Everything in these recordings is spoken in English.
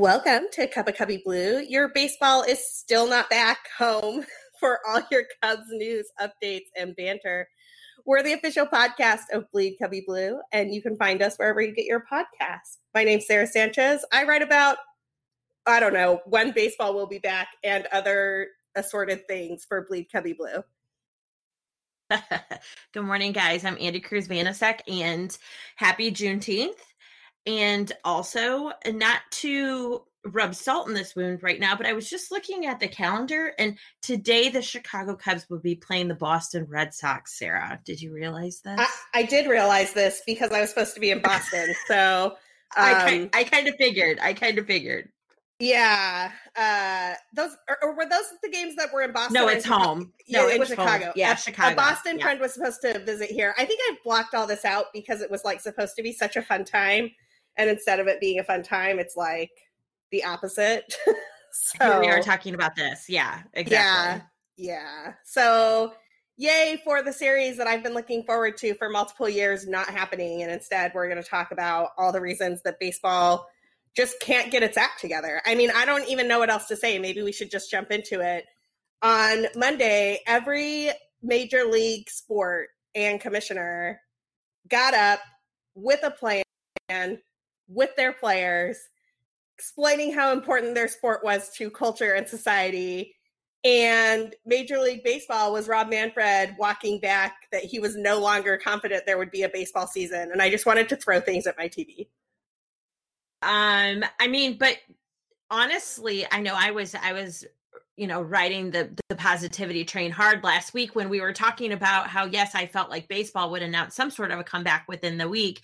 Welcome to Cup of Cubby Blue. Your baseball is still not back home for all your Cubs news, updates, and banter. We're the official podcast of Bleed Cubby Blue, and you can find us wherever you get your podcast. My name's Sara Sanchez. I write about, I don't know, when baseball will be back and other assorted things for Bleed Cubby Blue. Good morning, guys. I'm Andi Cruz Vanasek, and happy Juneteenth. And also, not to rub salt in this wound right now, but I was just looking at the calendar, and today the Chicago Cubs will be playing the Boston Red Sox. Sara, did you realize this? I, I did realize this because I was supposed to be in Boston. so um, I, I kind of figured. I kind of figured. Yeah, uh, those or, or, were those the games that were in Boston? No, it's home. Yeah, no, it was Chicago. Home. Yeah, a, Chicago. A Boston yeah. friend was supposed to visit here. I think I blocked all this out because it was like supposed to be such a fun time and instead of it being a fun time it's like the opposite. So we are talking about this. Yeah exactly. Yeah. Yeah. So yay for the series that i've been looking forward to for multiple years not happening and instead we're going to talk about all the reasons that baseball just can't get its act together. I mean i don't even know what else to say. Maybe we should just jump into it. On monday every major league sport and commissioner got up with a plan with their players, explaining how important their sport was to culture and society. And Major League Baseball was Rob Manfred walking back that he was no longer confident there would be a baseball season. And I just wanted to throw things at my TV. Um, I mean, but honestly, I know I was I was you know riding the the positivity train hard last week when we were talking about how yes i felt like baseball would announce some sort of a comeback within the week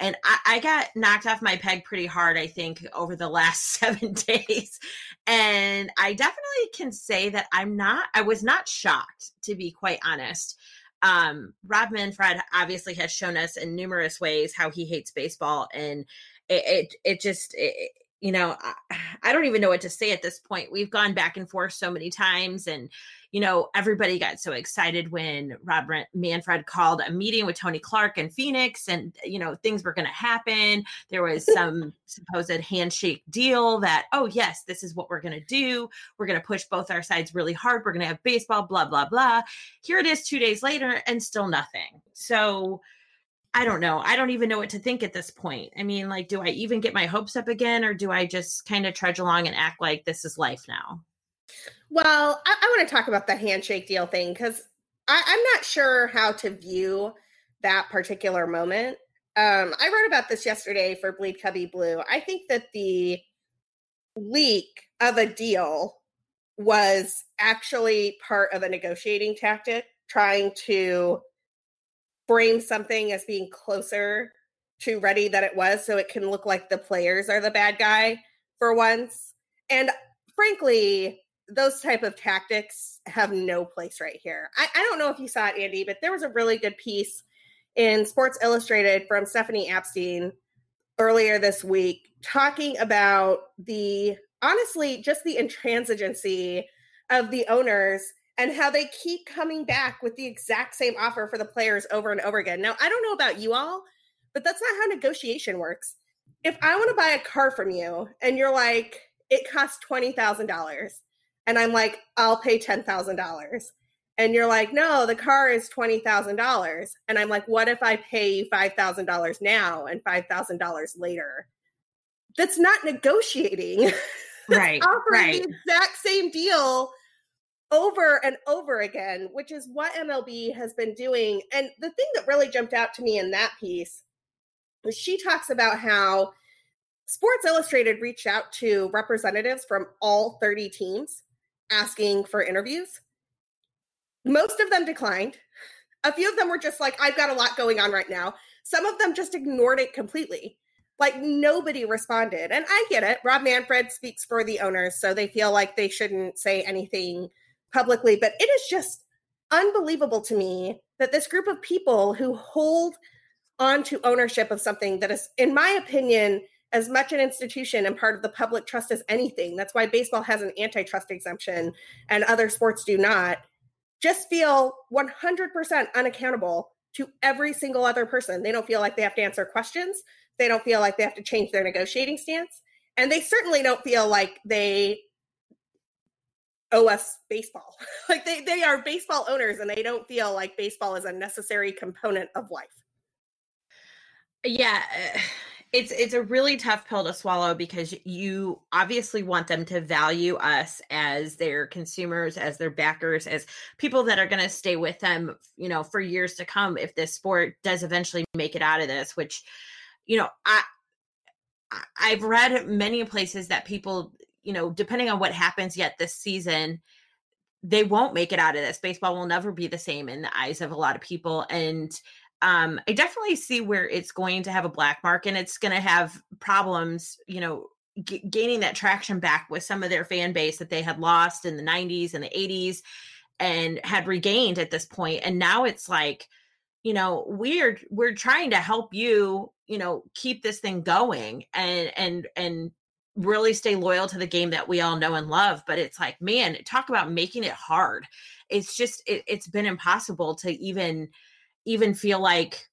and I, I, got knocked off my peg pretty hard i think over the last seven days. And i definitely can say that i'm not i was not shocked to be quite honest. Um, rob manfred obviously has shown us in numerous ways how he hates baseball and it it, it just it, you know I, I don't even know what to say at this point. We've gone back and forth so many times and you know, everybody got so excited when Robert Manfred called a meeting with Tony Clark and Phoenix, and you know, things were going to happen. There was some supposed handshake deal that, oh yes, this is what we're going to do. We're going to push both our sides really hard. We're going to have baseball, blah blah blah. Here it is, two days later, and still nothing. So. I don't know. I don't even know what to think at this point. I mean, like, do I even get my hopes up again, or do I just kind of trudge along and act like this is life now? Well, I, I want to talk about the handshake deal thing because I'm not sure how to view that particular moment. Um, I wrote about this yesterday for Bleed Cubby Blue. I think that the leak of a deal was actually part of a negotiating tactic, trying to frame something as being closer to ready than it was so it can look like the players are the bad guy for once. And frankly, those type of tactics have no place right here. I, I don't know if you saw it, Andi, but there was a really good piece in Sports Illustrated from Stephanie Apstein earlier this week talking about the honestly just the intransigency of the owners and how they keep coming back with the exact same offer for the players over and over again. Now, I don't know about you all, but that's not how negotiation works. If I want to buy a car from you and you're like, it costs $20,000 and I'm like, I'll pay $10,000. And you're like, no, the car is $20,000. And I'm like, what if I pay you $5,000 now and $5,000 later? That's not negotiating. Right. offering right. the exact same deal over and over again, which is what MLB has been doing. And the thing that really jumped out to me in that piece was she talks about how Sports Illustrated reached out to representatives from all 30 teams asking for interviews. Most of them declined. A few of them were just like, I've got a lot going on right now. Some of them just ignored it completely. Like nobody responded. And I get it. Rob Manfred speaks for the owners, so they feel like they shouldn't say anything publicly. But it is just unbelievable to me that this group of people who hold on to ownership of something that is, in my opinion, as much an institution and part of the public trust as anything. That's why baseball has an antitrust exemption and other sports do not. Just feel 100% unaccountable to every single other person. They don't feel like they have to answer questions. They don't feel like they have to change their negotiating stance. And they certainly don't feel like they owe us baseball. like they, they are baseball owners and they don't feel like baseball is a necessary component of life. Yeah. Eh, It's it's a really tough pill to swallow because you obviously want them to value us as their consumers as their backers as people that are going to stay with them you know for years to come if this sport does eventually make it out of this which you know i i've read many places that people you know depending on what happens yet this season they won't make it out of this. Baseball will never be the same in the eyes of a lot of people and um, I definitely see where it's going to have a black mark and it's going to have problems, you know, g- gaining that traction back with some of their fan base that they had lost in the 90s and the 80s and had regained at this point. And now it's like, you know, we're we're trying to help you, you know, keep this thing going and and and really stay loyal to the game that we all know and love but it's like man talk about making it hard it's just it, it's been impossible to even even feel like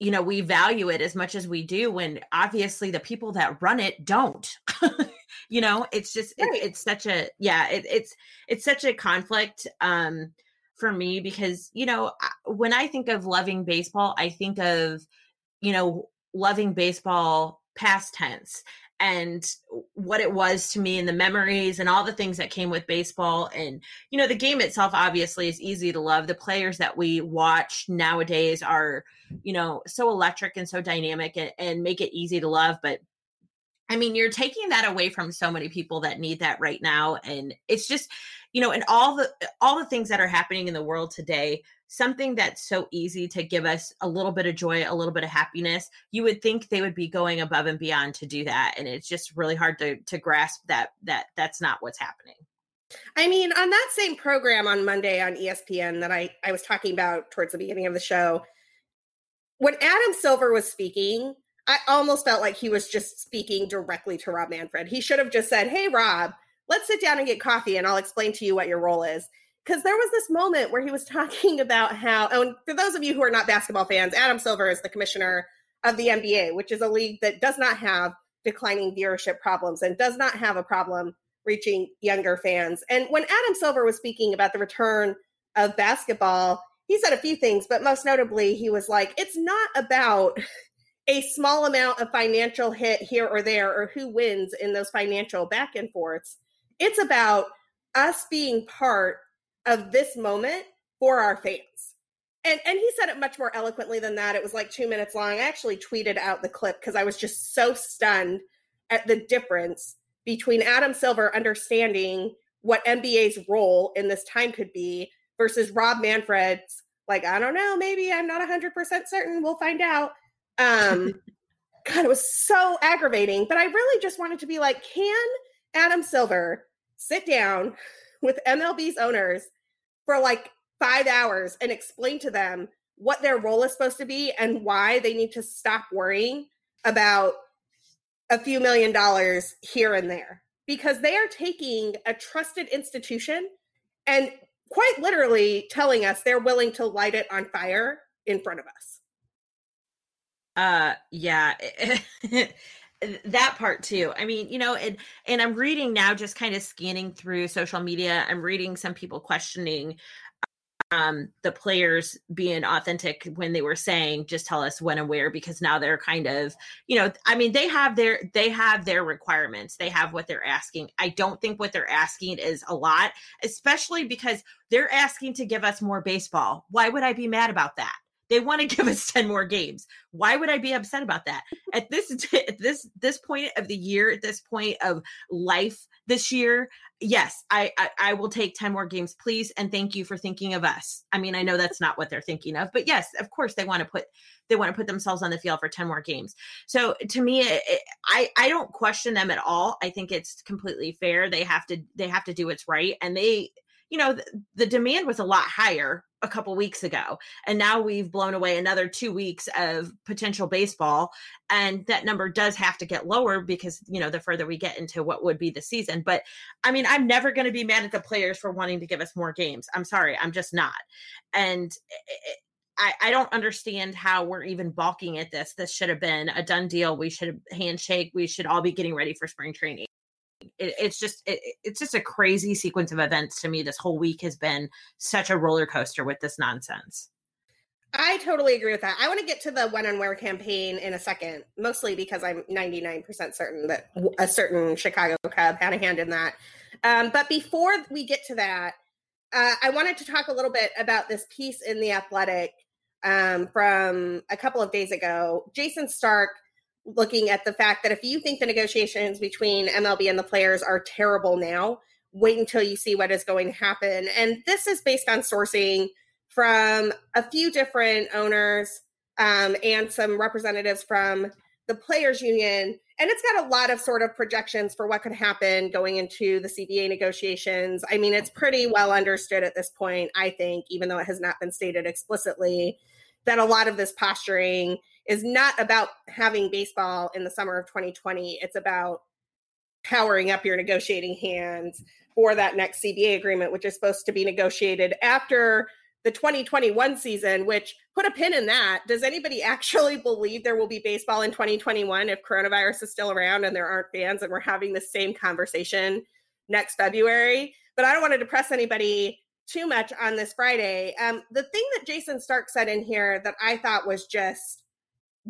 you know we value it as much as we do when obviously the people that run it don't you know it's just right. it, it's such a yeah it, it's it's such a conflict um for me because you know when i think of loving baseball i think of you know loving baseball past tense and what it was to me and the memories and all the things that came with baseball. And you know the game itself obviously is easy to love. The players that we watch nowadays are you know so electric and so dynamic and, and make it easy to love. But I mean, you're taking that away from so many people that need that right now. And it's just, you know, and all the eh, all the things that are happening in the world today, something that's so easy to give us a little bit of joy, a little bit of happiness, you would think they would be going above and beyond to do that. And it's just really hard to to grasp that that that's not what's happening. I mean, on that same program on Monday on ESPN that I, I was talking about towards the beginning of the show, when Adam Silver was speaking, I almost felt like he was just speaking directly to Rob Manfred. He should have just said, Hey, Rob, let's sit down and get coffee and I'll explain to you what your role is because there was this moment where he was talking about how, and for those of you who are not basketball fans, Adam Silver is the commissioner of the NBA, which is a league that does not have declining viewership problems and does not have a problem reaching younger fans. And when Adam Silver was speaking about the return of basketball, he said a few things, but most notably, he was like, it's not about a small amount of financial hit here or there or who wins in those financial back and forths. It's about us being part of this moment for our fans. And and he said it much more eloquently than that. It was like 2 minutes long. I actually tweeted out the clip cuz I was just so stunned at the difference between Adam Silver understanding what NBA's role in this time could be versus Rob Manfred's like I don't know, maybe I'm not 100% certain, we'll find out. Um God, it was so aggravating. But I really just wanted to be like, can Adam Silver sit down with MLB's owners for like five hours and explain to them what their role is supposed to be and why they need to stop worrying about a few million dollars here and there because they are taking a trusted institution and quite literally telling us they're willing to light it on fire in front of us. Uh yeah. that part too i mean you know and and i'm reading now just kind of scanning through social media i'm reading some people questioning um the players being authentic when they were saying just tell us when and where because now they're kind of you know i mean they have their they have their requirements they have what they're asking i don't think what they're asking is a lot especially because they're asking to give us more baseball why would i be mad about that they want to give us 10 more games. Why would I be upset about that? At this at this this point of the year, at this point of life this year, yes, I, I, I will take 10 more games, please. And thank you for thinking of us. I mean, I know that's not what they're thinking of, but yes, of course they want to put they want to put themselves on the field for 10 more games. So to me, it, I I don't question them at all. I think it's completely fair. They have to they have to do what's right and they you know the, the demand was a lot higher a couple weeks ago and now we've blown away another two weeks of potential baseball and that number does have to get lower because you know the further we get into what would be the season but i mean i'm never going to be mad at the players for wanting to give us more games i'm sorry i'm just not and eh, eh, I, I don't understand how we're even balking at this. This should have been a done deal. We should have handshake. We should all be getting ready for spring training. It, it's just it, it's just a crazy sequence of events to me. This whole week has been such a roller coaster with this nonsense. I totally agree with that. I want to get to the when and where campaign in a second, mostly because I'm 99% certain that a certain Chicago Cub had a hand in that. Um, but before we get to that, uh, I wanted to talk a little bit about this piece in The Athletic um, from a couple of days ago. Jayson Stark looking at the fact that if you think the negotiations between MLB and the players are terrible now, wait until you see what is going to happen. And this is based on sourcing from a few different owners um, and some representatives from the players union and it's got a lot of sort of projections for what could happen going into the CBA negotiations. I mean, it's pretty well understood at this point, I think, even though it has not been stated explicitly, that a lot of this posturing is not about having baseball in the summer of 2020. It's about powering up your negotiating hands for that next CBA agreement, which is supposed to be negotiated after the 2021 season, which put a pin in that. Does anybody actually believe there will be baseball in 2021 if coronavirus is still around and there aren't fans and we're having the same conversation next February? But I don't want to depress anybody too much on this Friday. Um, the thing that Jayson Stark said in here that I thought was just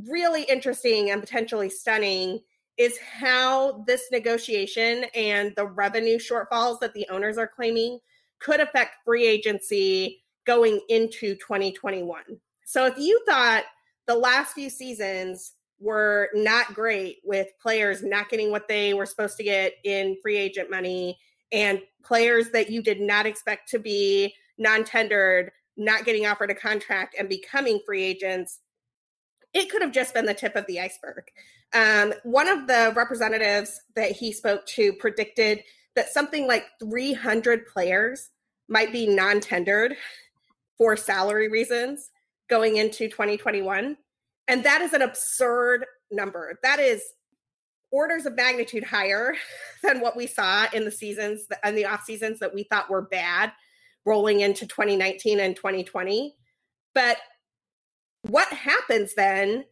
really interesting and potentially stunning is how this negotiation and the revenue shortfalls that the owners are claiming could affect free agency going into 2021. So if you thought the last few seasons were not great with players not getting what they were supposed to get in free agent money and players that you did not expect to be non-tendered not getting offered a contract and becoming free agents it could have just been the tip of the iceberg um, one of the representatives that he spoke to predicted that something like 300 players might be non-tendered for salary reasons going into 2021. And that is an absurd number. That is orders of magnitude higher than what we saw in the seasons and the off seasons that we thought were bad rolling into 2019 and 2020. But what happens then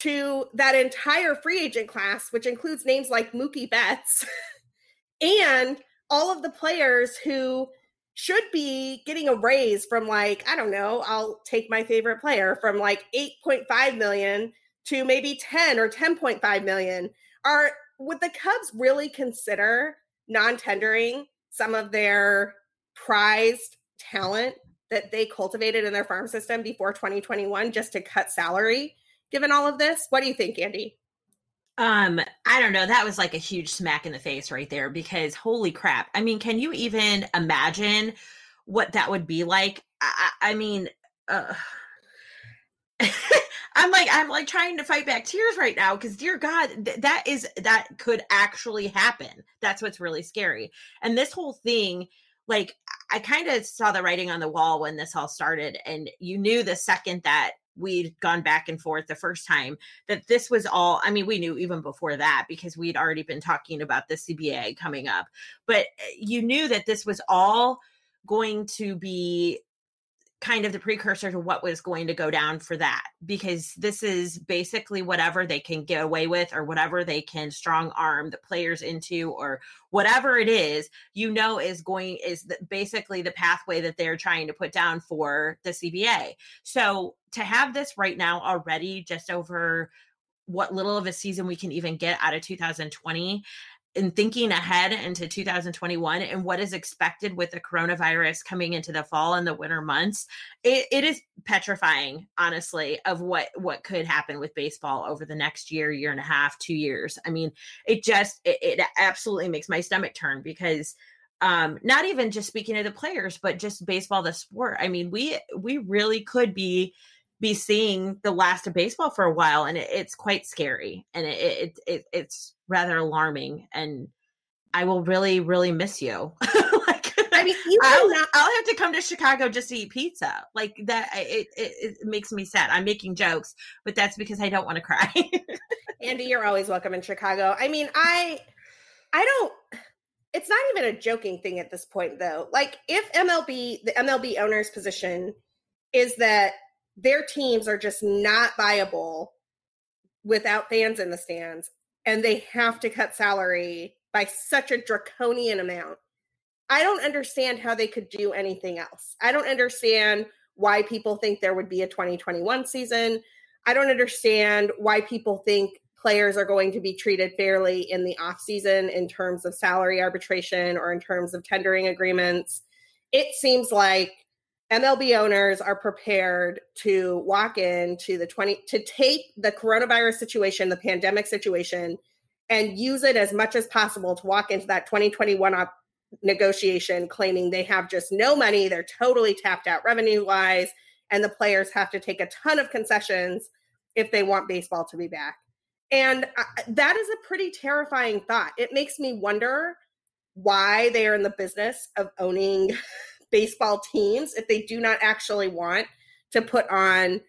to that entire free agent class, which includes names like Mookie Betts and all of the players who should be getting a raise from like i don't know i'll take my favorite player from like 8.5 million to maybe 10 or 10.5 million. Are would the cubs really consider non-tendering some of their prized talent that they cultivated in their farm system before 2021 just to cut salary given all of this what do you think andi um, I don't know. That was like a huge smack in the face right there because holy crap. I mean, can you even imagine what that would be like? I, I mean, uh, I'm like I'm like trying to fight back tears right now because dear God, th- that is that could actually happen. That's what's really scary. And this whole thing, like I kind of saw the writing on the wall when this all started, and you knew the second that we'd gone back and forth the first time that this was all i mean we knew even before that because we'd already been talking about the cba coming up but eh, you knew that this was all going to be kind of the precursor to what was going to go down for that because this is basically whatever they can get away with or whatever they can strong arm the players into or whatever it is you know is going is the, basically the pathway that they're trying to put down for the CBA so to have this right now already just over what little of a season we can even get out of 2020 in thinking ahead into 2021 and what is expected with the coronavirus coming into the fall and the winter months it, it is petrifying honestly of what what could happen with baseball over the next year year and a half two years. I mean it just it, it absolutely makes my stomach turn because um not even just speaking of the players but just baseball the sport. I mean we we really could be be seeing the last of baseball for a while and it, it's quite scary and it, it, it, it's rather alarming and i will really really miss you. Like i mean you I'll, not- I'll have to come to chicago just to eat pizza. Like that it, it, it makes me sad. I'm making jokes but that's because i don't want to cry. Andi you're always welcome in chicago. I mean i i don't it's not even a joking thing at this point though. Like if mlb the mlb owner's position is that their teams are just not viable without fans in the stands and they have to cut salary by such a draconian amount. I don't understand how they could do anything else. I don't understand why people think there would be a 2021 season. I don't understand why people think players are going to be treated fairly in the off season in terms of salary arbitration or in terms of tendering agreements. It seems like MLB owners are prepared to walk into the 20 to take the coronavirus situation, the pandemic situation, and use it as much as possible to walk into that 2021 op- negotiation claiming they have just no money, they're totally tapped out revenue wise, and the players have to take a ton of concessions if they want baseball to be back. And I, that is a pretty terrifying thought. It makes me wonder why they are in the business of owning baseball teams if they do not actually want to put on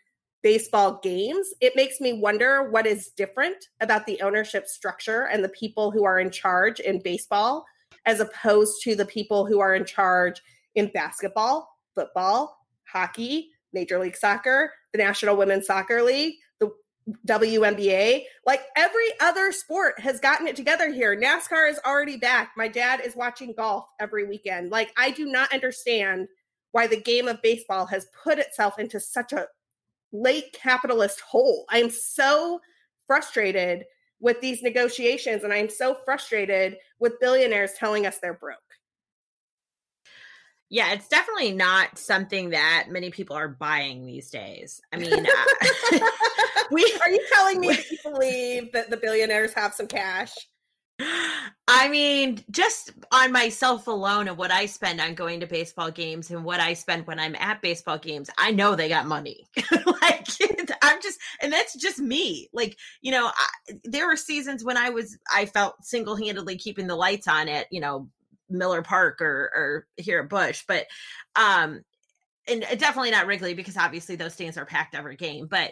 baseball games. It makes me wonder what is different about the ownership structure and the people who are in charge in baseball as opposed to the people who are in charge in basketball, football, hockey, Major League Soccer, the National Women's Soccer League, WNBA. Like every other sport has gotten it together here. NASCAR is already back. My dad is watching golf every weekend. Like I do not understand why the game of baseball has put itself into such a late capitalist hole. I'm so frustrated with these negotiations and I'm so frustrated with billionaires telling us they're broke. Yeah, it's definitely not something that many people are buying these days. I mean, uh, we are you telling me that you believe that the billionaires have some cash? I mean, just on myself alone and what I spend on going to baseball games and what I spend when I'm at baseball games, I know they got money. like I'm just, and that's just me. Like you know, I, there were seasons when I was, I felt single handedly keeping the lights on at you know Miller Park or or here at Busch, but um, and definitely not Wrigley because obviously those stands are packed every game, but.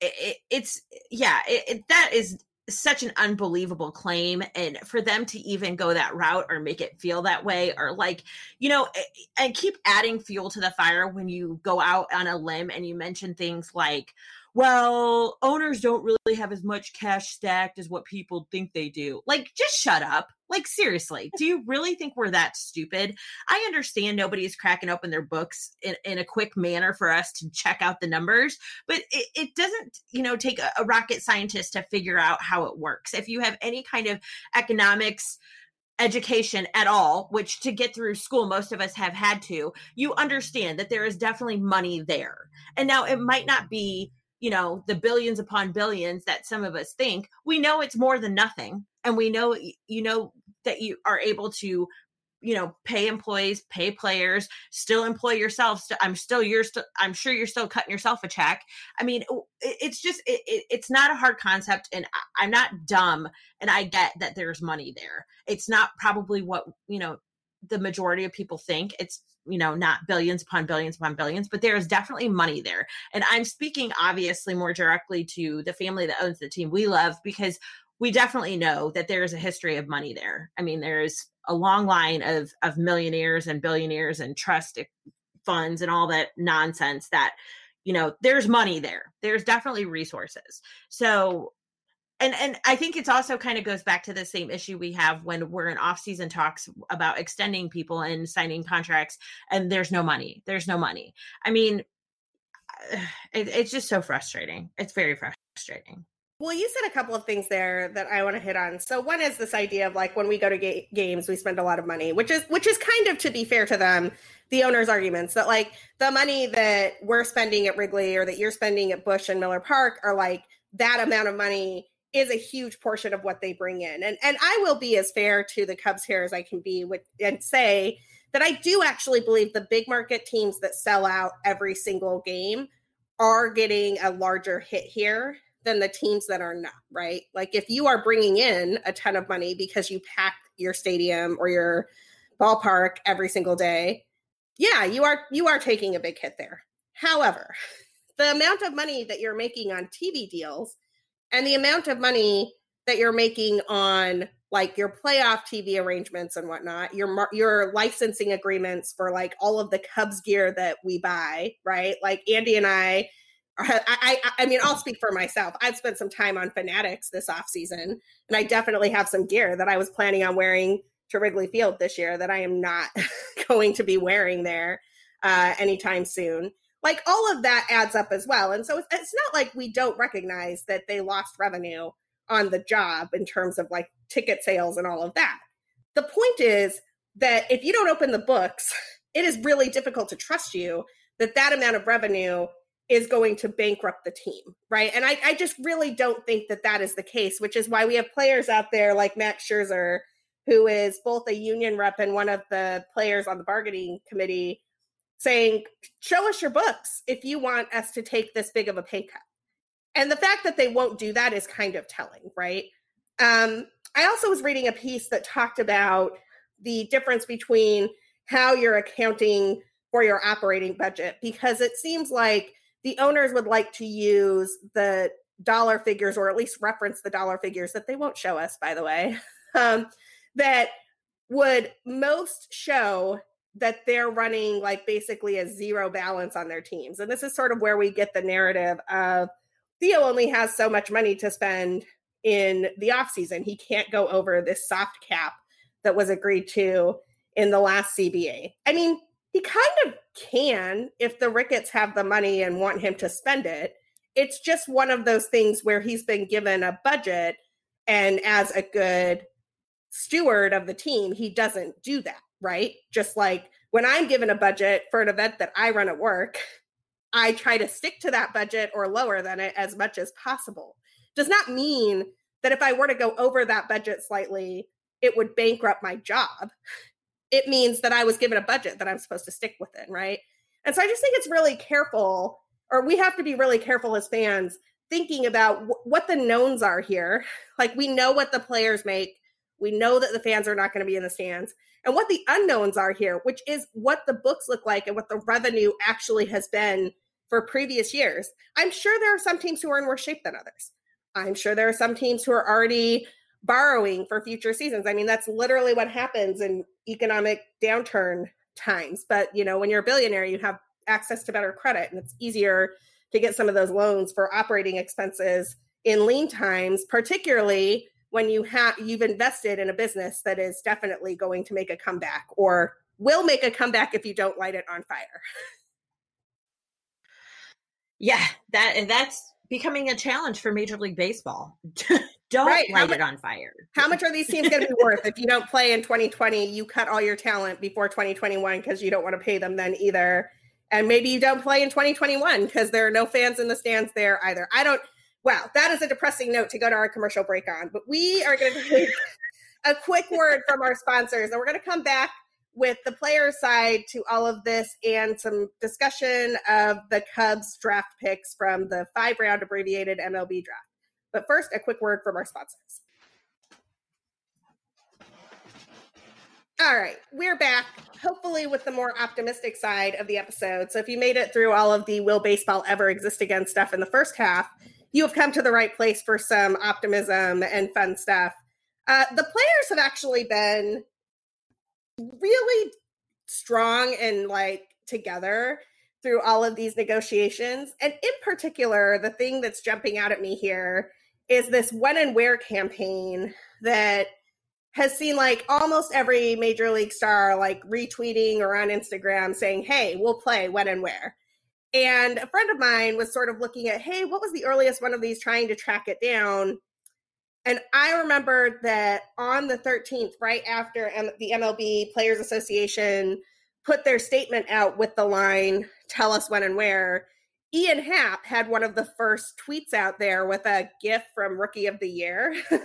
It, it's yeah it, that is such an unbelievable claim. And for them to even go that route or make it feel that way or like you know and keep adding fuel to the fire when you go out on a limb and you mention things like well owners don't really have as much cash stacked as what people think they do like just shut up like, seriously, do you really think we're that stupid? I understand nobody is cracking open their books in, in a quick manner for us to check out the numbers, but it, it doesn't, you know, take a, a rocket scientist to figure out how it works. If you have any kind of economics, education at all, which to get through school, most of us have had to, you understand that there is definitely money there. And now it might not be, you know, the billions upon billions that some of us think. We know it's more than nothing and we know you know that you are able to you know pay employees pay players still employ yourself i'm still you're still i'm sure you're still cutting yourself a check i mean it's just it, it, it's not a hard concept and i'm not dumb and i get that there's money there it's not probably what you know the majority of people think it's you know not billions upon billions upon billions but there is definitely money there. And i'm speaking obviously more directly to the family that owns the team we love because we definitely know that there is a history of money there. I mean, there's a long line of of millionaires and billionaires and trust funds and all that nonsense that you know there's money there. There's definitely resources. So and and i think it's also kind of goes back to the same issue we have when we're in off-season talks about extending people and signing contracts and there's no money there's no money. I mean uh, it, it's just so frustrating. It's very frustrating. Well, you said a couple of things there that I want to hit on. So one is this idea of like when we go to ga- games, we spend a lot of money, which is which is kind of to be fair to them, the owners' arguments that like the money that we're spending at Wrigley or that you're spending at Busch and Miller Park are like that amount of money is a huge portion of what they bring in. And and I will be as fair to the Cubs here as I can be with and say that I do actually believe the big market teams that sell out every single game are getting a larger hit here than the teams that are not, right? Like if you are bringing in a ton of money because you pack your stadium or your ballpark every single day, yeah, you are you are taking a big hit there. However, the amount of money that you're making on TV deals and the amount of money that you're making on like your playoff TV arrangements and whatnot, your your licensing agreements for like all of the Cubs gear that we buy, right? Like Andi and I I, I, I mean, I'll speak for myself. I've spent some time on Fanatics this off season, and I definitely have some gear that I was planning on wearing to Wrigley Field this year that I am not going to be wearing there uh, anytime soon. Like all of that adds up as well, and so it's, it's not like we don't recognize that they lost revenue on the job in terms of like ticket sales and all of that. The point is that if you don't open the books, it is really difficult to trust you that that amount of revenue is going to bankrupt the team, right? And I, I just really don't think that that is the case, which is why we have players out there like Max Scherzer, who is both a union rep and one of the players on the bargaining committee, saying, Show us your books if you want us to take this big of a pay cut. And the fact that they won't do that is kind of telling, right? Um, I also was reading a piece that talked about the difference between how you're accounting for your operating budget because it seems like the owners would like to use the dollar figures or at least reference the dollar figures that they won't show us by the way um, that would most show that they're running like basically a zero balance on their teams and this is sort of where we get the narrative of theo only has so much money to spend in the offseason. He can't go over this soft cap that was agreed to in the last cba i mean he kind of can if the Ricketts have the money and want him to spend it. It's just one of those things where he's been given a budget, and as a good steward of the team, he doesn't do that, right? Just like when I'm given a budget for an event that I run at work, I try to stick to that budget or lower than it as much as possible. Does not mean that if I were to go over that budget slightly, it would bankrupt my job it means that I was given a budget that I'm supposed to stick within, right? And so I just think it's really careful, or we have to be really careful as fans thinking about w- what the knowns are here. Like we know what the players make, we know that the fans are not going to be in the stands, and what the unknowns are here, which is what the books look like and what the revenue actually has been for previous years. I'm sure there are some teams who are in worse shape than others. I'm sure there are some teams who are already borrowing for future seasons. I mean, that's literally what happens in economic downturn times. But, you know, when you're a billionaire, you have access to better credit and it's easier to get some of those loans for operating expenses in lean times, particularly when you have you've invested in a business that is definitely going to make a comeback or will make a comeback if you don't light it on fire. Yeah, that and that's becoming a challenge for Major League Baseball. don't right. light it on fire. How much are these teams going to be worth if you don't play in 2020? You cut all your talent before 2021 because you don't want to pay them then either. And maybe you don't play in 2021 because there are no fans in the stands there either. I don't. Wow, that is a depressing note to go to our commercial break on. But we are going to take a quick word from our sponsors, and we're going to come back with the player side to all of this and some discussion of the Cubs draft picks from the five round abbreviated MLB draft. But first, a quick word from our sponsors. All right, we're back, hopefully with the more optimistic side of the episode. So if you made it through all of the will baseball ever exist again stuff in the first half, you have come to the right place for some optimism and fun stuff. Uh, the players have actually been really strong and like together through all of these negotiations. And in particular, the thing that's jumping out at me here is this when and where campaign that has seen like almost every major league star like retweeting or on Instagram saying, Hey, we'll play when and where. And a friend of mine was sort of looking at, Hey, what was the earliest one of these trying to track it down? And I remember that on the 13th, right after the MLB Players Association put their statement out with the line, tell us when and where, Ian Happ had one of the first tweets out there with a GIF from Rookie of the Year. Ian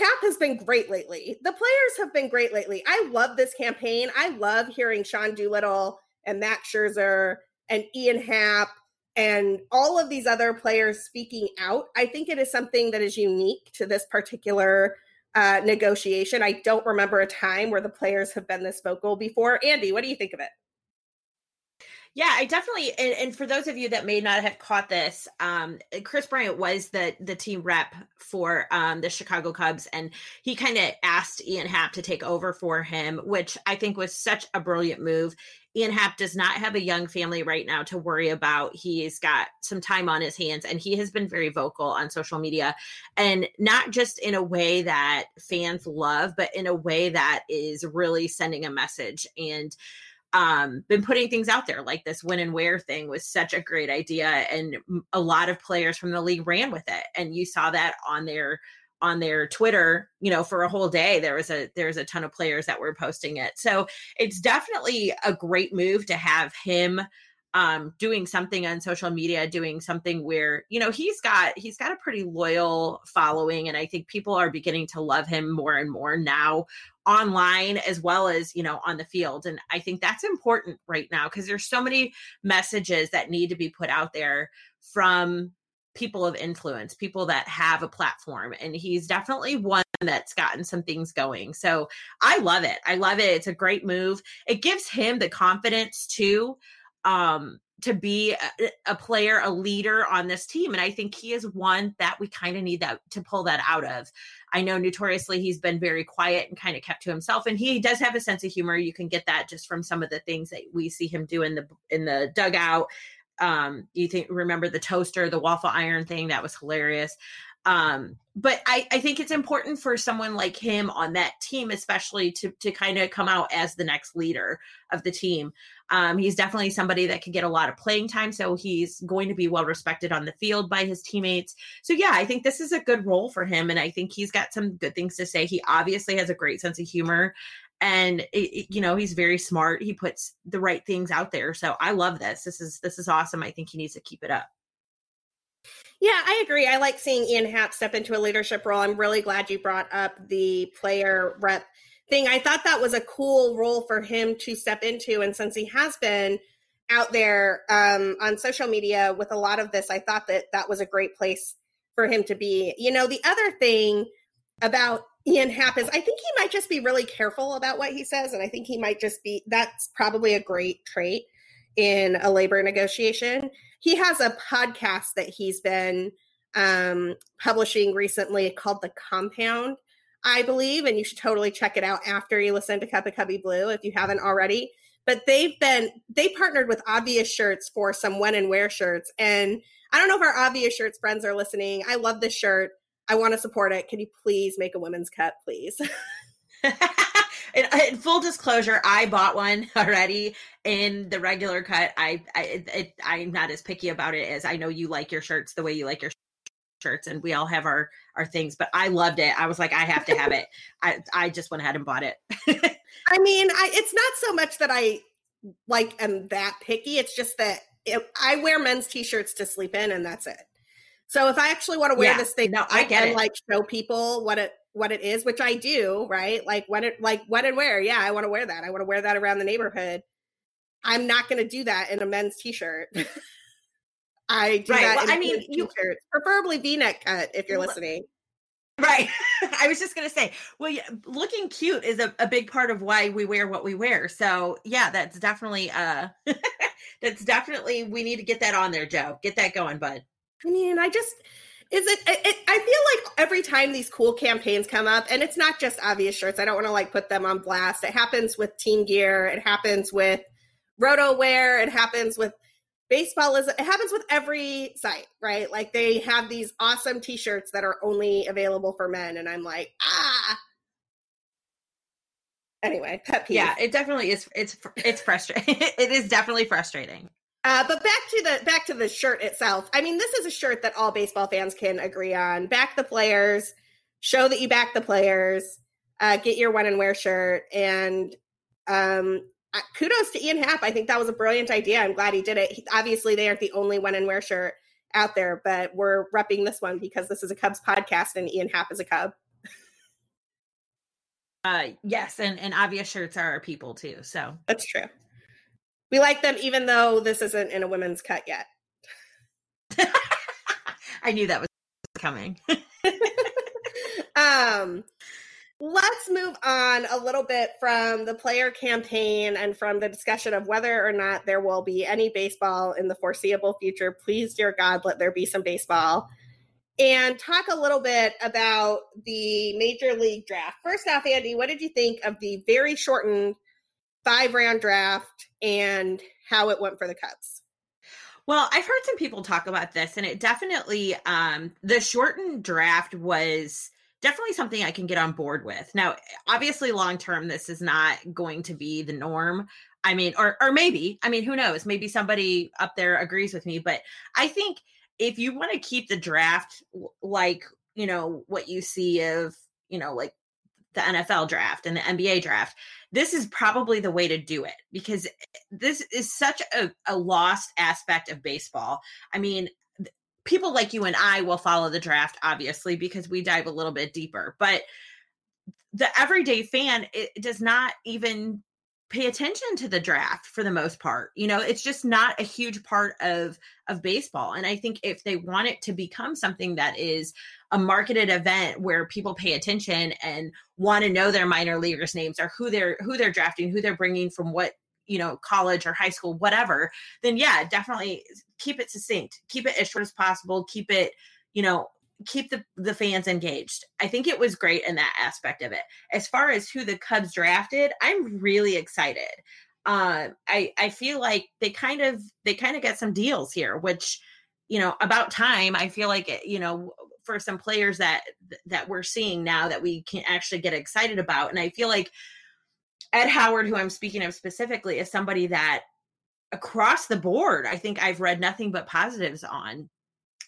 Happ has been great lately. The players have been great lately. I love this campaign. I love hearing Sean Doolittle and Max Scherzer and Ian Happ and all of these other players speaking out. I think it is something that is unique to this particular uh, negotiation. I don't remember a time where the players have been this vocal before. Andi, what do you think of it? Yeah, I definitely and, and, for those of you that may not have caught this, um, Kris Bryant was the the team rep for um, the Chicago Cubs, and he kind of asked Ian Happ to take over for him, which I think was such a brilliant move. Ian Happ does not have a young family right now to worry about. He's got some time on his hands and he has been very vocal on social media and not just in a way that fans love, but in a way that is really sending a message and um been putting things out there like this win and wear thing was such a great idea and a lot of players from the league ran with it and you saw that on their on their Twitter, you know, for a whole day. There was a there's a ton of players that were posting it. So it's definitely a great move to have him um doing something on social media doing something where you know he's got he's got a pretty loyal following and i think people are beginning to love him more and more now online as well as you know on the field and i think that's important right now because there's so many messages that need to be put out there from people of influence, people that have a platform. And he's definitely one that's gotten some things going. So I love it. I love it. It's a great move. It gives him the confidence too. Um, to be a, a, player, a leader on this team. And I think he is one that we kind of need that to pull that out of. I know notoriously he's been very quiet and kind of kept to himself. And he does have a sense of humor. You can get that just from some of the things that we see him do in the in the dugout um you think remember the toaster the waffle iron thing? That was hilarious. Um but i i think it's important for someone like him on that team especially to to kind of come out as the next leader of the team. Um he's definitely somebody that could get a lot of playing time so he's going to be well respected on the field by his teammates. So yeah i think this is a good role for him and i think he's got some good things to say. He obviously has a great sense of humor and it, it, you know he's very smart. He puts the right things out there. So i love this. This is this is awesome. I think he needs to keep it up. Yeah i agree. I like seeing ian happ step into a leadership role. I'm really glad you brought up the player rep thing. I thought that was a cool role for him to step into. And since he has been out there um, on social media with a lot of this i thought that that was a great place for him to be. You know the other thing about Ian Happ is I think he might just be really careful about what he says. And I think he might just be that's probably a great trait in a labor negotiation. He has a podcast that he's been um, publishing recently called The Compound, I believe. And you should totally check it out after you listen to Cup of Cubby Blue if you haven't already. But they've been, they partnered with Obvious Shirts for some when and wear shirts. And I don't know if our Obvious Shirts friends are listening. I love this shirt. I want to support it. Can you please make a women's cut, please? in, in, full disclosure, I bought one already in the regular cut. I, I it, I'm not as picky about it as I know you like your shirts the way you like your shirts, and we all have our our things. But I loved it. I was like, I have to have it. I I just went ahead and bought it. I mean, I it's not so much that I like am that picky. It's just that it, I wear men's t-shirts to sleep in, and that's it. So if I actually want to wear yeah, this thing, no, I get and it. like show people what it what it is, which I do, right? Like when it like when and where, yeah, I want to wear that. I want to wear that around the neighborhood. I'm not going to do that in a men's t-shirt. I do right. that. Well, I mean, you preferably V-neck cut if you're listening. Right. I was just going to say, well, yeah, looking cute is a, a big part of why we wear what we wear. So, yeah, that's definitely uh that's definitely we need to get that on there, Joe. Get that going, bud. I mean, I just is it, it, I feel like every time these cool campaigns come up, and it's not just obvious shirts. I don't want to like put them on blast. It happens with Team Gear. It happens with Roto Wear. It happens with baseball. Is it happens with every site, right? Like they have these awesome T-shirts that are only available for men, and I'm like, ah. Anyway, pet peeve. Yeah, it definitely is. It's it's frustrating. it is definitely frustrating. Uh, but back to the back to the shirt itself. I mean, this is a shirt that all baseball fans can agree on. Back the players, show that you back the players. Uh, get your one and wear shirt, and um, uh, kudos to Ian Happ. I think that was a brilliant idea. I'm glad he did it. He, obviously, they aren't the only one and wear shirt out there, but we're repping this one because this is a Cubs podcast, and Ian Happ is a Cub. uh, yes, and and obvious shirts are our people too. So that's true. We like them even though this isn't in a women's cut yet. I knew that was coming. um let's move on a little bit from the player campaign and from the discussion of whether or not there will be any baseball in the foreseeable future. Please, dear God, let there be some baseball. And talk a little bit about the major league draft. First off, Andi, what did you think of the very shortened five round draft and how it went for the Cubs. Well, I've heard some people talk about this, and it definitely um, the shortened draft was definitely something I can get on board with. Now, obviously, long term, this is not going to be the norm. I mean, or or maybe, I mean, who knows? Maybe somebody up there agrees with me, but I think if you want to keep the draft like you know what you see of you know like the NFL draft and the NBA draft, this is probably the way to do it because eh, this is such a, a lost aspect of baseball. I mean, people like you and I will follow the draft, obviously, because we dive a little bit deeper, but the everyday fan it does not even pay attention to the draft for the most part you know it's just not a huge part of of baseball and i think if they want it to become something that is a marketed event where people pay attention and want to know their minor leaguers names or who they're who they're drafting who they're bringing from what you know college or high school whatever then yeah definitely keep it succinct keep it as short as possible keep it you know keep the, the fans engaged. I think it was great in that aspect of it. As far as who the Cubs drafted, I'm really excited. Uh, I I feel like they kind of they kind of get some deals here, which you know about time. I feel like you know for some players that that we're seeing now that we can actually get excited about, and I feel like Ed Howard, who I'm speaking of specifically, is somebody that across the board, I think I've read nothing but positives on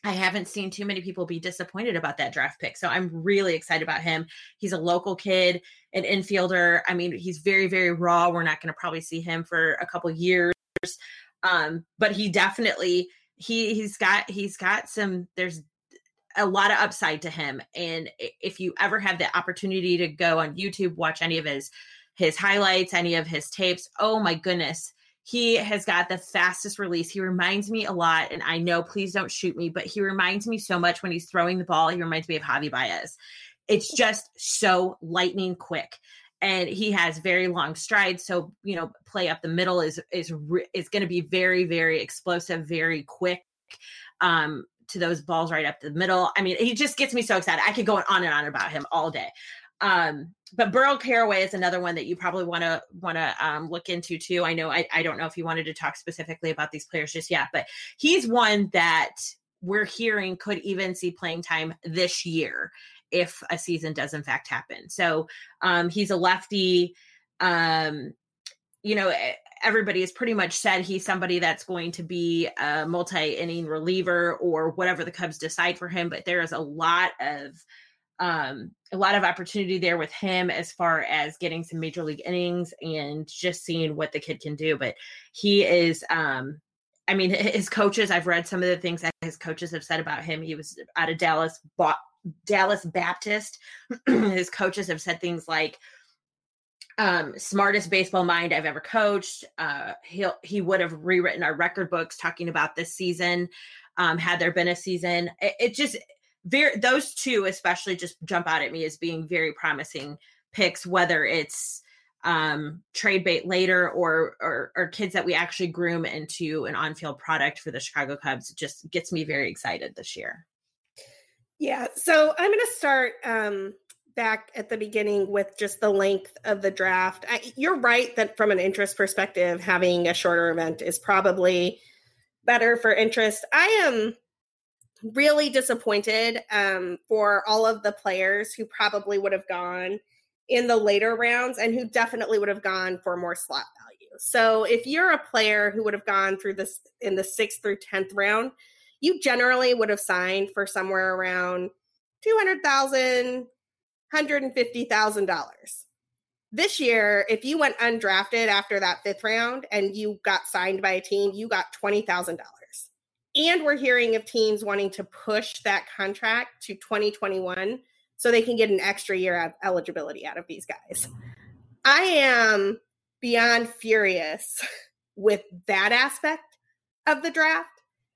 I haven't seen too many people be disappointed about that draft pick. So I'm really excited about him. He's a local kid, an infielder. I mean, he's very, very raw. We're not going to probably see him for a couple years. Um, but he definitely he he's got he's got some there's a lot of upside to him. And if you ever have the opportunity to go on YouTube, watch any of his his highlights, any of his tapes, oh my goodness he has got the fastest release. He reminds me a lot, and I know, please don't shoot me, but he reminds me so much when he's throwing the ball. He reminds me of Javi Baez. It's just so lightning quick, and he has very long strides. So you know, play up the middle is is is going to be very very explosive, very quick. Um, to those balls right up the middle. I mean, he just gets me so excited. I could go on and on about him all day. Um, but Burl Carraway is another one that you probably want to want to um, look into too. I know I, I don't know if you wanted to talk specifically about these players just yet, but he's one that we're hearing could even see playing time this year if a season does in fact happen. So um, he's a lefty. Um, you know, everybody has pretty much said he's somebody that's going to be a multi inning reliever or whatever the Cubs decide for him. But there is a lot of um, a lot of opportunity there with him as far as getting some major league innings and just seeing what the kid can do. But he is, um, I mean, his coaches, I've read some of the things that his coaches have said about him. He was out of Dallas, Dallas Baptist. his coaches have said things like, um, smartest baseball mind I've ever coached. Uh, he'll he would have rewritten our record books talking about this season, um, had there been a season. It, it just very those two especially just jump out at me as being very promising picks whether it's um trade bait later or, or or kids that we actually groom into an on-field product for the chicago cubs just gets me very excited this year. Yeah so i'm going to start um back at the beginning with just the length of the draft. I, you're right that from an interest perspective having a shorter event is probably better for interest. I am really disappointed um, for all of the players who probably would have gone in the later rounds and who definitely would have gone for more slot value. So if you're a player who would have gone through this in the sixth through 10th round, you generally would have signed for somewhere around $200,000, $150,000. This year, if you went undrafted after that fifth round and you got signed by a team, you got $20,000. And we're hearing of teams wanting to push that contract to 2021 so they can get an extra year of eligibility out of these guys. I am beyond furious with that aspect of the draft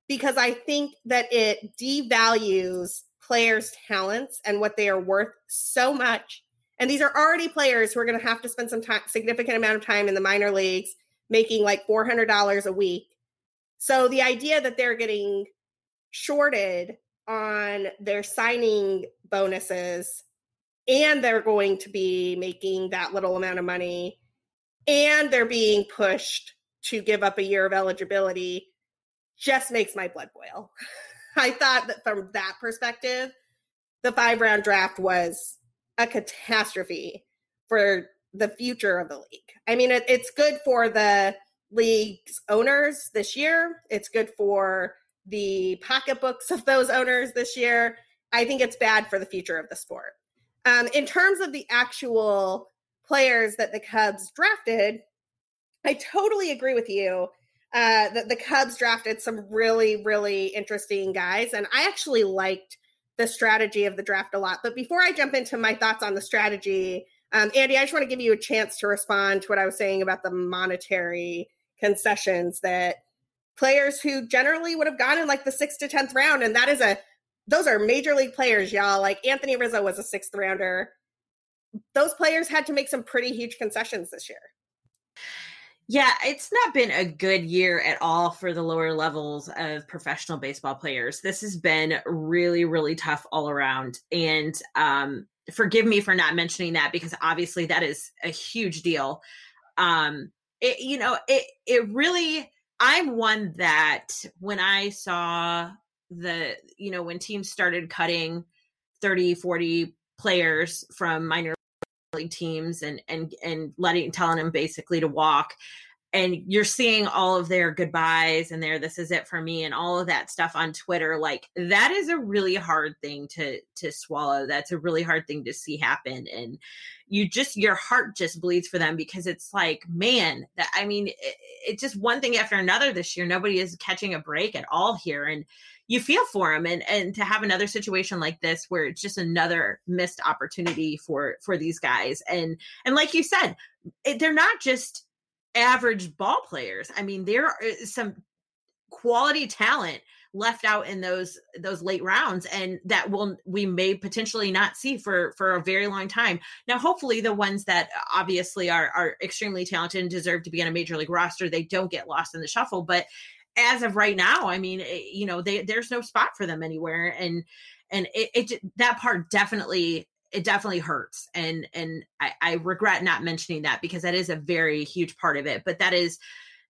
because I think that it devalues players' talents and what they are worth so much. And these are already players who are going to have to spend some time, significant amount of time in the minor leagues, making like $400 a week so the idea that they're getting shorted on their signing bonuses and they're going to be making that little amount of money and they're being pushed to give up a year of eligibility just makes my blood boil. I thought that from that perspective, the five round draft was a catastrophe for the future of the league. I mean, it, it's good for the league's owners this year, it's good for the pocketbooks of those owners this year. I think it's bad for the future of the sport. Um, in terms of the actual players that the Cubs drafted, I totally agree with you uh, that the Cubs drafted some really, really interesting guys. And I actually liked the strategy of the draft a lot. But before I jump into my thoughts on the strategy, um, Andi, I just want to give you a chance to respond to what I was saying about the monetary concessions that players who generally would have gone in like the sixth to 10th round. And that is a, those are major league players, y'all. Like Anthony Rizzo was a sixth rounder. Those players had to make some pretty huge concessions this year. Yeah, it's not been a good year at all for the lower levels of professional baseball players. This has been really, really tough all around. And um, forgive me for not mentioning that because obviously that is a huge deal. Um, it, you know, it it really. I'm one that when I saw the, you know, when teams started cutting 30, 40 players from minor league teams and and and letting telling them basically to walk and you're seeing all of their goodbyes and their this is it for me and all of that stuff on twitter like that is a really hard thing to to swallow. That's a really hard thing to see happen and you just your heart just bleeds for them because it's like man that i mean it, it's just one thing after another this year. Nobody is catching a break at all here and you feel for them and and to have another situation like this where it's just another missed opportunity for for these guys and and like you said it, they're not just average ball players. I mean, there is some quality talent left out in those those late rounds and that will we may potentially not see for for a very long time now hopefully the ones that obviously are are extremely talented and deserve to be on a major league roster they don't get lost in the shuffle but as of right now i mean it, eh, you know they, there's no spot for them anywhere and and it, it that part definitely it definitely hurts and and I, I regret not mentioning that because that is a very huge part of it but that is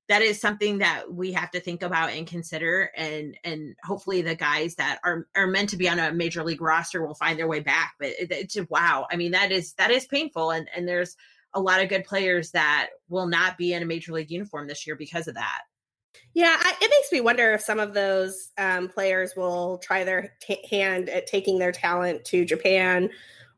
that is something that we have to think about and consider and and hopefully the guys that are are meant to be on a major league roster will find their way back but it, it's wow i mean that is that is painful and and there's a lot of good players that will not be in a major league uniform this year because of that. Yeah, I, it makes me wonder if some of those um, players will try their t- hand at taking their talent to Japan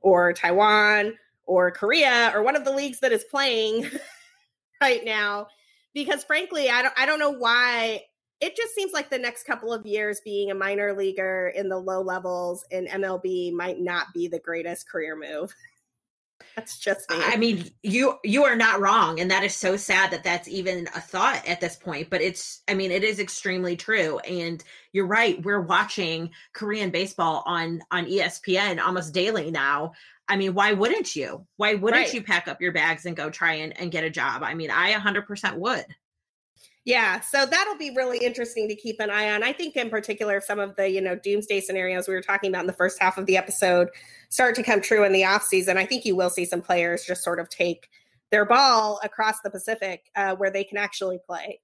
or Taiwan or Korea or one of the leagues that is playing right now because frankly I don't I don't know why it just seems like the next couple of years being a minor leaguer in the low levels in MLB might not be the greatest career move. That's just me. I mean, you you are not wrong, and that is so sad that that's even a thought at this point. But it's, I mean, it is extremely true. And you're right. We're watching Korean baseball on on ESPN almost daily now. I mean, why wouldn't you? Why wouldn't right. you pack up your bags and go try and, and get a job? I mean, I 100% would. Yeah, so that'll be really interesting to keep an eye on. I think, in particular, some of the you know doomsday scenarios we were talking about in the first half of the episode start to come true in the off season. I think you will see some players just sort of take their ball across the Pacific uh, where they can actually play.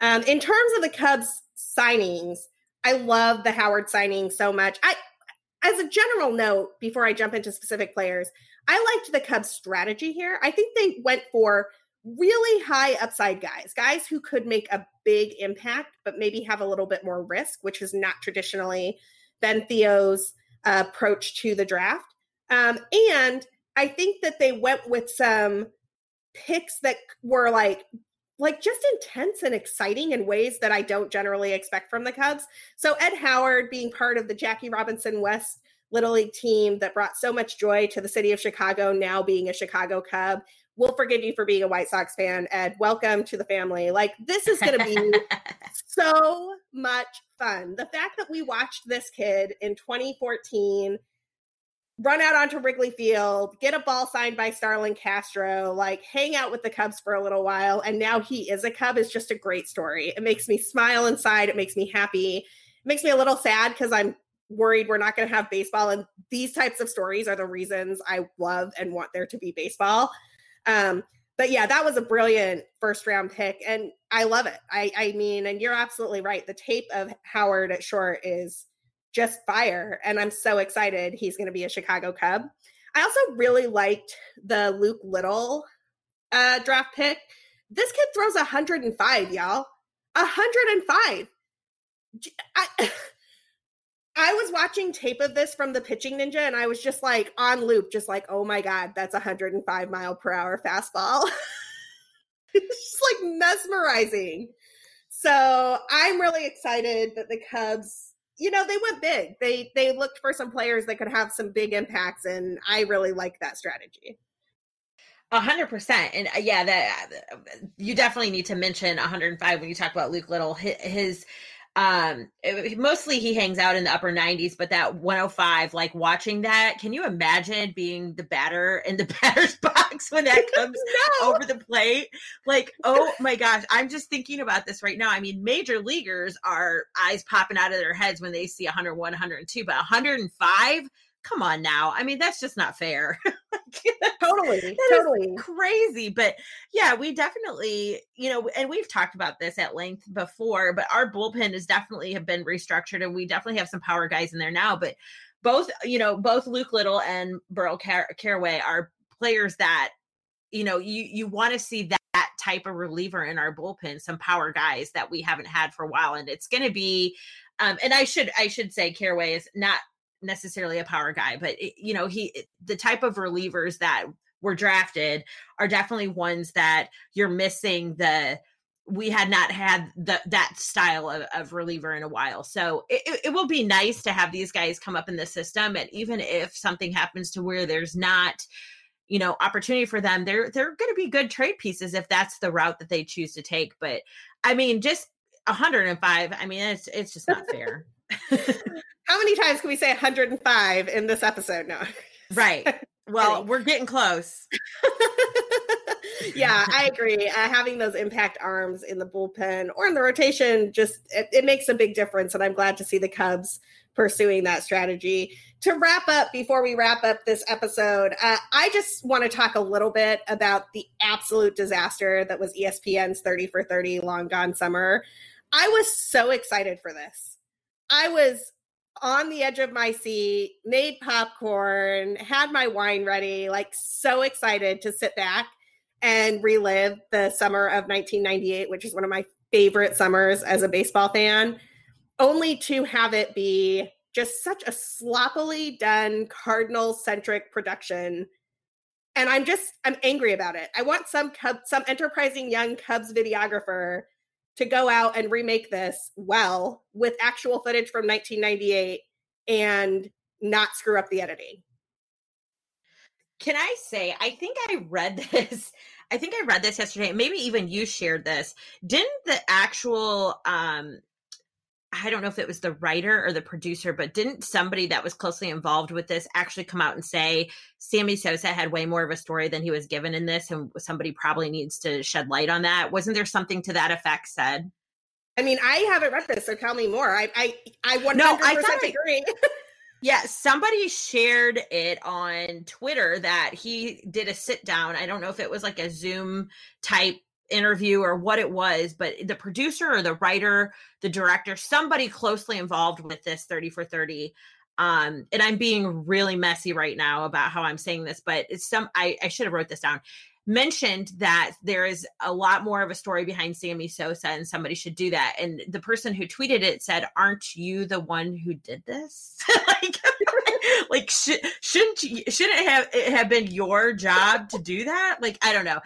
Um, in terms of the Cubs signings, I love the Howard signing so much. I, as a general note, before I jump into specific players, I liked the Cubs' strategy here. I think they went for really high upside guys, guys who could make a big impact, but maybe have a little bit more risk, which is not traditionally been Theo's uh, approach to the draft. Um, and I think that they went with some picks that were like like just intense and exciting in ways that I don't generally expect from the Cubs. So Ed Howard being part of the Jackie Robinson West Little League team that brought so much joy to the city of Chicago, now being a Chicago Cub, we'll forgive you for being a White Sox fan, Ed. Welcome to the family. Like, this is going to be so much fun. The fact that we watched this kid in 2014 run out onto Wrigley Field, get a ball signed by Starlin Castro, like hang out with the Cubs for a little while, and now he is a Cub is just a great story. It makes me smile inside. It makes me happy. It makes me a little sad because I'm worried we're not going to have baseball. And these types of stories are the reasons I love and want there to be baseball. Um, but yeah, that was a brilliant first round pick, and I love it. I, I mean, and you're absolutely right. The tape of Howard at short is just fire, and I'm so excited he's going to be a Chicago Cub. I also really liked the Luke Little uh, draft pick. This kid throws 105, y'all. 105. I, I was watching tape of this from the pitching ninja and I was just like on loop, just like, oh my God, that's 105 mile per hour fastball. it's just like mesmerizing. So I'm really excited that the Cubs, you know, they went big. They they looked for some players that could have some big impacts, and I really like that strategy. A hundred percent, and uh, yeah, that you definitely need to mention 105 when you talk about Luke Little. His um it, mostly he hangs out in the upper 90s but that 105 like watching that can you imagine being the batter in the batter's box when that comes no. over the plate like oh my gosh i'm just thinking about this right now i mean major leaguers are eyes popping out of their heads when they see 101 102 but 105 come on now. I mean, that's just not fair. totally. totally. Crazy. But yeah, we definitely, you know, and we've talked about this at length before, but our bullpen has definitely have been restructured and we definitely have some power guys in there now. But both, you know, both Luke Little and Burl Car- Carraway are players that, you know, you you want to see that, that type of reliever in our bullpen, some power guys that we haven't had for a while. And it's gonna be um, and I should I should say Carraway is not necessarily a power guy, but it, you know, he eh, the type of relievers that were drafted are definitely ones that you're missing the we had not had the, that style of, of reliever in a while. So it, it will be nice to have these guys come up in the system. And even if something happens to where there's not, you know, opportunity for them, they're, they're going to be good trade pieces if that's the route that they choose to take. But I mean, just 105, I mean, it's, it's just not fair. How many times can we say 105 in this episode? No. Right. Well, we're getting close. yeah, I agree. Uh, having those impact arms in the bullpen or in the rotation just it, it, makes a big difference, and I'm glad to see the Cubs pursuing that strategy. To wrap up, before we wrap up this episode, uh, I just want to talk a little bit about the absolute disaster that was ESPN's 30 for 30 Long Gone Summer. I was so excited for this. I was on the edge of my seat, made popcorn, had my wine ready, like so excited to sit back and relive the summer of 1998, which is one of my favorite summers as a baseball fan, only to have it be just such a sloppily done Cardinal centric production. And I'm just I'm angry about it. I want some Cub, some enterprising young Cubs videographer to go out and remake this well with actual footage from 1998 and not screw up the editing. Can I say, I think I read this. I think I read this yesterday. Maybe even you shared this. Didn't the actual um I don't know if it was the writer or the producer, but didn't somebody that was closely involved with this actually come out and say Sammy Sosa had way more of a story than he was given in this, and somebody probably needs to shed light on that? Wasn't there something to that effect said? I mean, I haven't read this, so tell me more. I I I 100% no, I agree. yeah, somebody shared it on Twitter that he did a sit down. I don't know if it was like a Zoom type interview or what it was, but the producer or the writer, the director, somebody closely involved with this 30 for 30. Um, and I'm being really messy right now about how I'm saying this, but it's some I, I should have wrote this down. Mentioned that there is a lot more of a story behind Sammy Sosa, and somebody should do that. And the person who tweeted it said, "Aren't you the one who did this? like, like should, shouldn't you, shouldn't it have it have been your job to do that? Like, I don't know."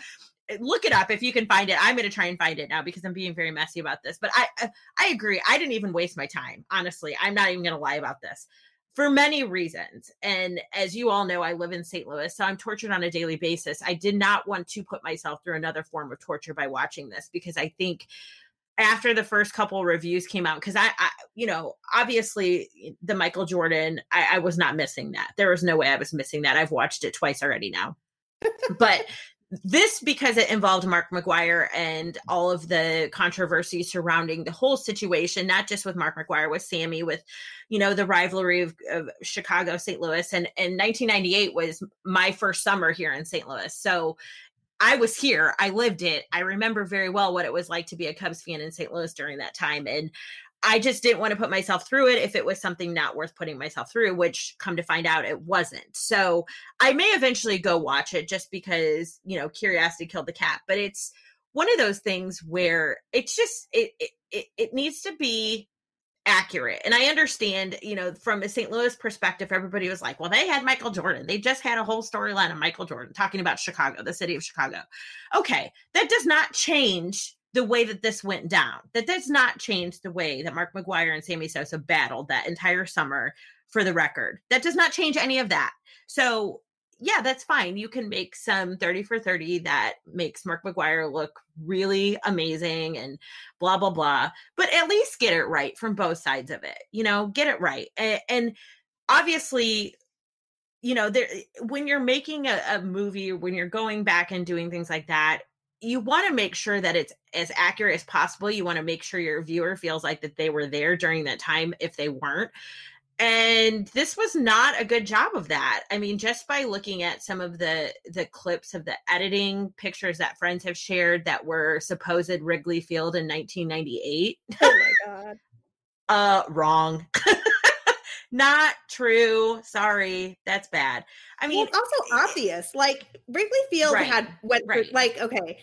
Look it up if you can find it. I'm going to try and find it now because I'm being very messy about this. But I uh, I agree. I didn't even waste my time. Honestly, I'm not even going to lie about this for many reasons. And as you all know, I live in St. Louis, so I'm tortured on a daily basis. I did not want to put myself through another form of torture by watching this because I think after the first couple reviews came out because I, I, you know obviously the michael jordan I, I was not missing that there was no way i was missing that i've watched it twice already now but this because it involved Mark McGwire and all of the controversy surrounding the whole situation, not just with Mark McGwire, with Sammy, with you know the rivalry of, of Chicago, St. Louis, and and 1998 was my first summer here in St. Louis, so I was here. I lived it. I remember very well what it was like to be a Cubs fan in St. Louis during that time. And I just didn't want to put myself through it if it was something not worth putting myself through, which come to find out it wasn't. So I may eventually go watch it just because, you know, curiosity killed the cat. But it's one of those things where it's just it it, it needs to be accurate. And I understand, you know, from a St. Louis perspective, everybody was like, well, they had Michael Jordan. They just had a whole storyline of Michael Jordan talking about Chicago, the city of Chicago. Okay, that does not change the way that this went down. That does not change the way that Mark McGwire and Sammy Sosa battled that entire summer for the record. That does not change any of that. So yeah, that's fine. You can make some 30 for 30 that makes Mark McGwire look really amazing and blah, blah, blah. But at least get it right from both sides of it. You know, get it right. And, and obviously, you know, there when you're making a, a movie, when you're going back and doing things like that, you want to make sure that it's as accurate as possible. You want to make sure your viewer feels like that they were there during that time if they weren't. And this was not a good job of that. I mean just by looking at some of the the clips of the editing pictures that friends have shared that were supposed wrigley field in 1998 oh my god. Uh wrong not true sorry that's bad i mean well, it's also eh, obvious like wrigley field right, had went right. through, like okay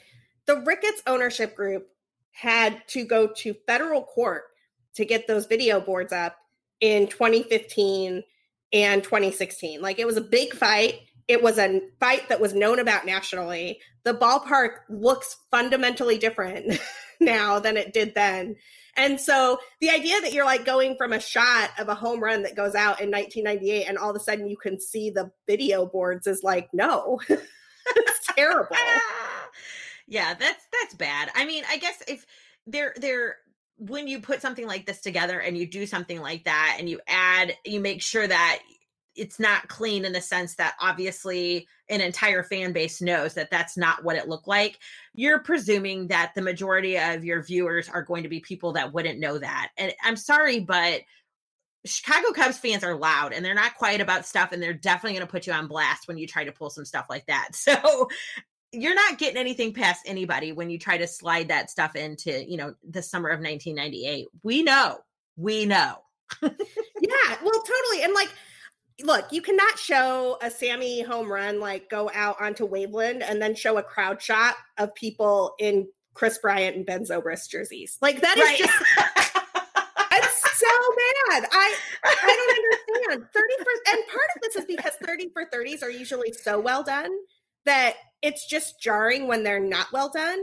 the ricketts ownership group had to go to federal court to get those video boards up in 2015 and 2016. Like it was a big fight. It was a fight that was known about nationally. The ballpark looks fundamentally different now than it did then. And so the idea that you're like going from a shot of a home run that goes out in 1998 and all of a sudden you can see the video boards is like, no, it's terrible. yeah, that's that's bad. I mean, I guess if they're they're when you put something like this together and you do something like that and you add you make sure that it's not clean in the sense that obviously an entire fan base knows that that's not what it looked like you're presuming that the majority of your viewers are going to be people that wouldn't know that and i'm sorry but Chicago Cubs fans are loud and they're not quiet about stuff and they're definitely going to put you on blast when you try to pull some stuff like that. So you're not getting anything past anybody when you try to slide that stuff into, you know, the summer of 1998. We know. We know. yeah, well, totally. And like, look, you cannot show a Sammy home run like go out onto Waveland and then show a crowd shot of people in Kris Bryant and Ben Zobrist jerseys. Like that is right. just it's so bad. I I don't understand. 30 for and part of this is because 30 for 30s are usually so well done that it's just jarring when they're not well done.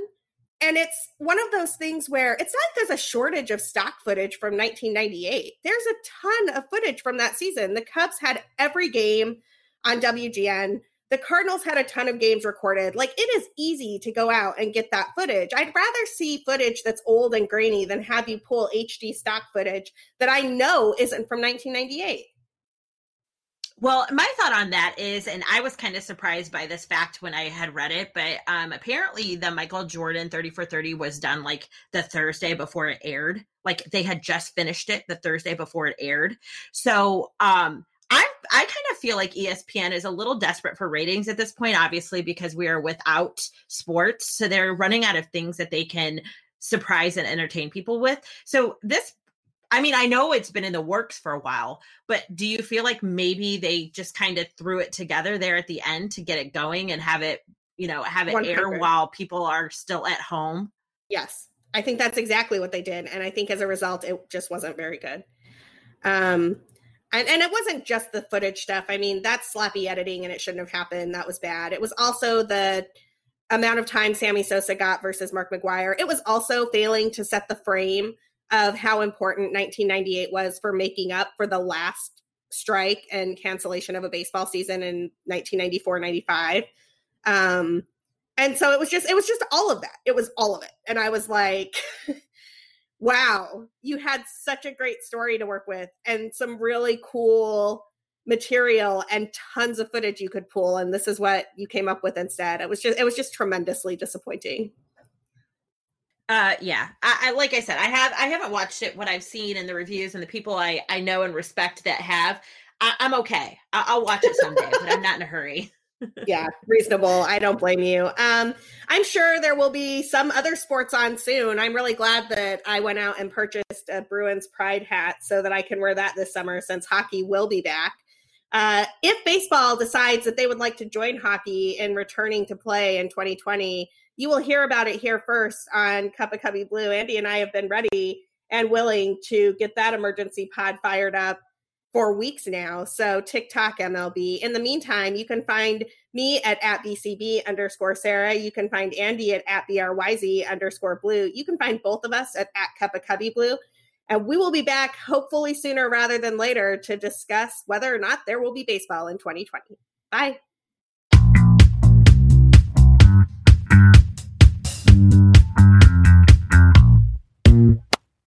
And it's one of those things where it's not like there's a shortage of stock footage from 1998. There's a ton of footage from that season. The Cubs had every game on WGN. The Cardinals had a ton of games recorded. Like it is easy to go out and get that footage. I'd rather see footage that's old and grainy than have you pull HD stock footage that I know isn't from 1998. Well, my thought on that is, and I was kind of surprised by this fact when I had read it, but um, apparently the Michael Jordan 30 for 30 was done like the Thursday before it aired. Like they had just finished it the Thursday before it aired. So um, I I kind of feel like ESPN is a little desperate for ratings at this point, obviously, because we are without sports. So they're running out of things that they can surprise and entertain people with. So this I mean, I know it's been in the works for a while, but do you feel like maybe they just kind of threw it together there at the end to get it going and have it, you know, have it 100. air while people are still at home? Yes. I think that's exactly what they did. And I think as a result, it just wasn't very good. Um, and, and it wasn't just the footage stuff. I mean, that's sloppy editing and it shouldn't have happened. That was bad. It was also the amount of time Sammy Sosa got versus Mark McGwire. It was also failing to set the frame of how important 1998 was for making up for the last strike and cancellation of a baseball season in 1994 95 um and so it was just it was just all of that. It was all of it. And i was like wow you had such a great story to work with and some really cool material and tons of footage you could pull. And this is what you came up with instead. It was just it was just tremendously disappointing uh, yeah. I, I, like I said, I have I haven't watched it. What I've seen in the reviews and the people I I know and respect that have, I, am okay. I, will watch it someday, but I'm not in a hurry. yeah, reasonable. I don't blame you. Um, I'm sure there will be some other sports on soon. I'm really glad that I went out and purchased a Bruins Pride hat so that I can wear that this summer since hockey will be back. Uh, if baseball decides that they would like to join hockey in returning to play in 2020, you will hear about it here first on Cup of Cubby Blue. Andi and I have been ready and willing to get that emergency pod fired up for weeks now. So TikTok MLB. In the meantime, you can find me at, at BCB underscore Sara. You can find Andi at, at BRYZ underscore blue. You can find both of us at, at Cup of Cubby Blue. And we will be back hopefully sooner rather than later to discuss whether or not there will be baseball in 2020. Bye.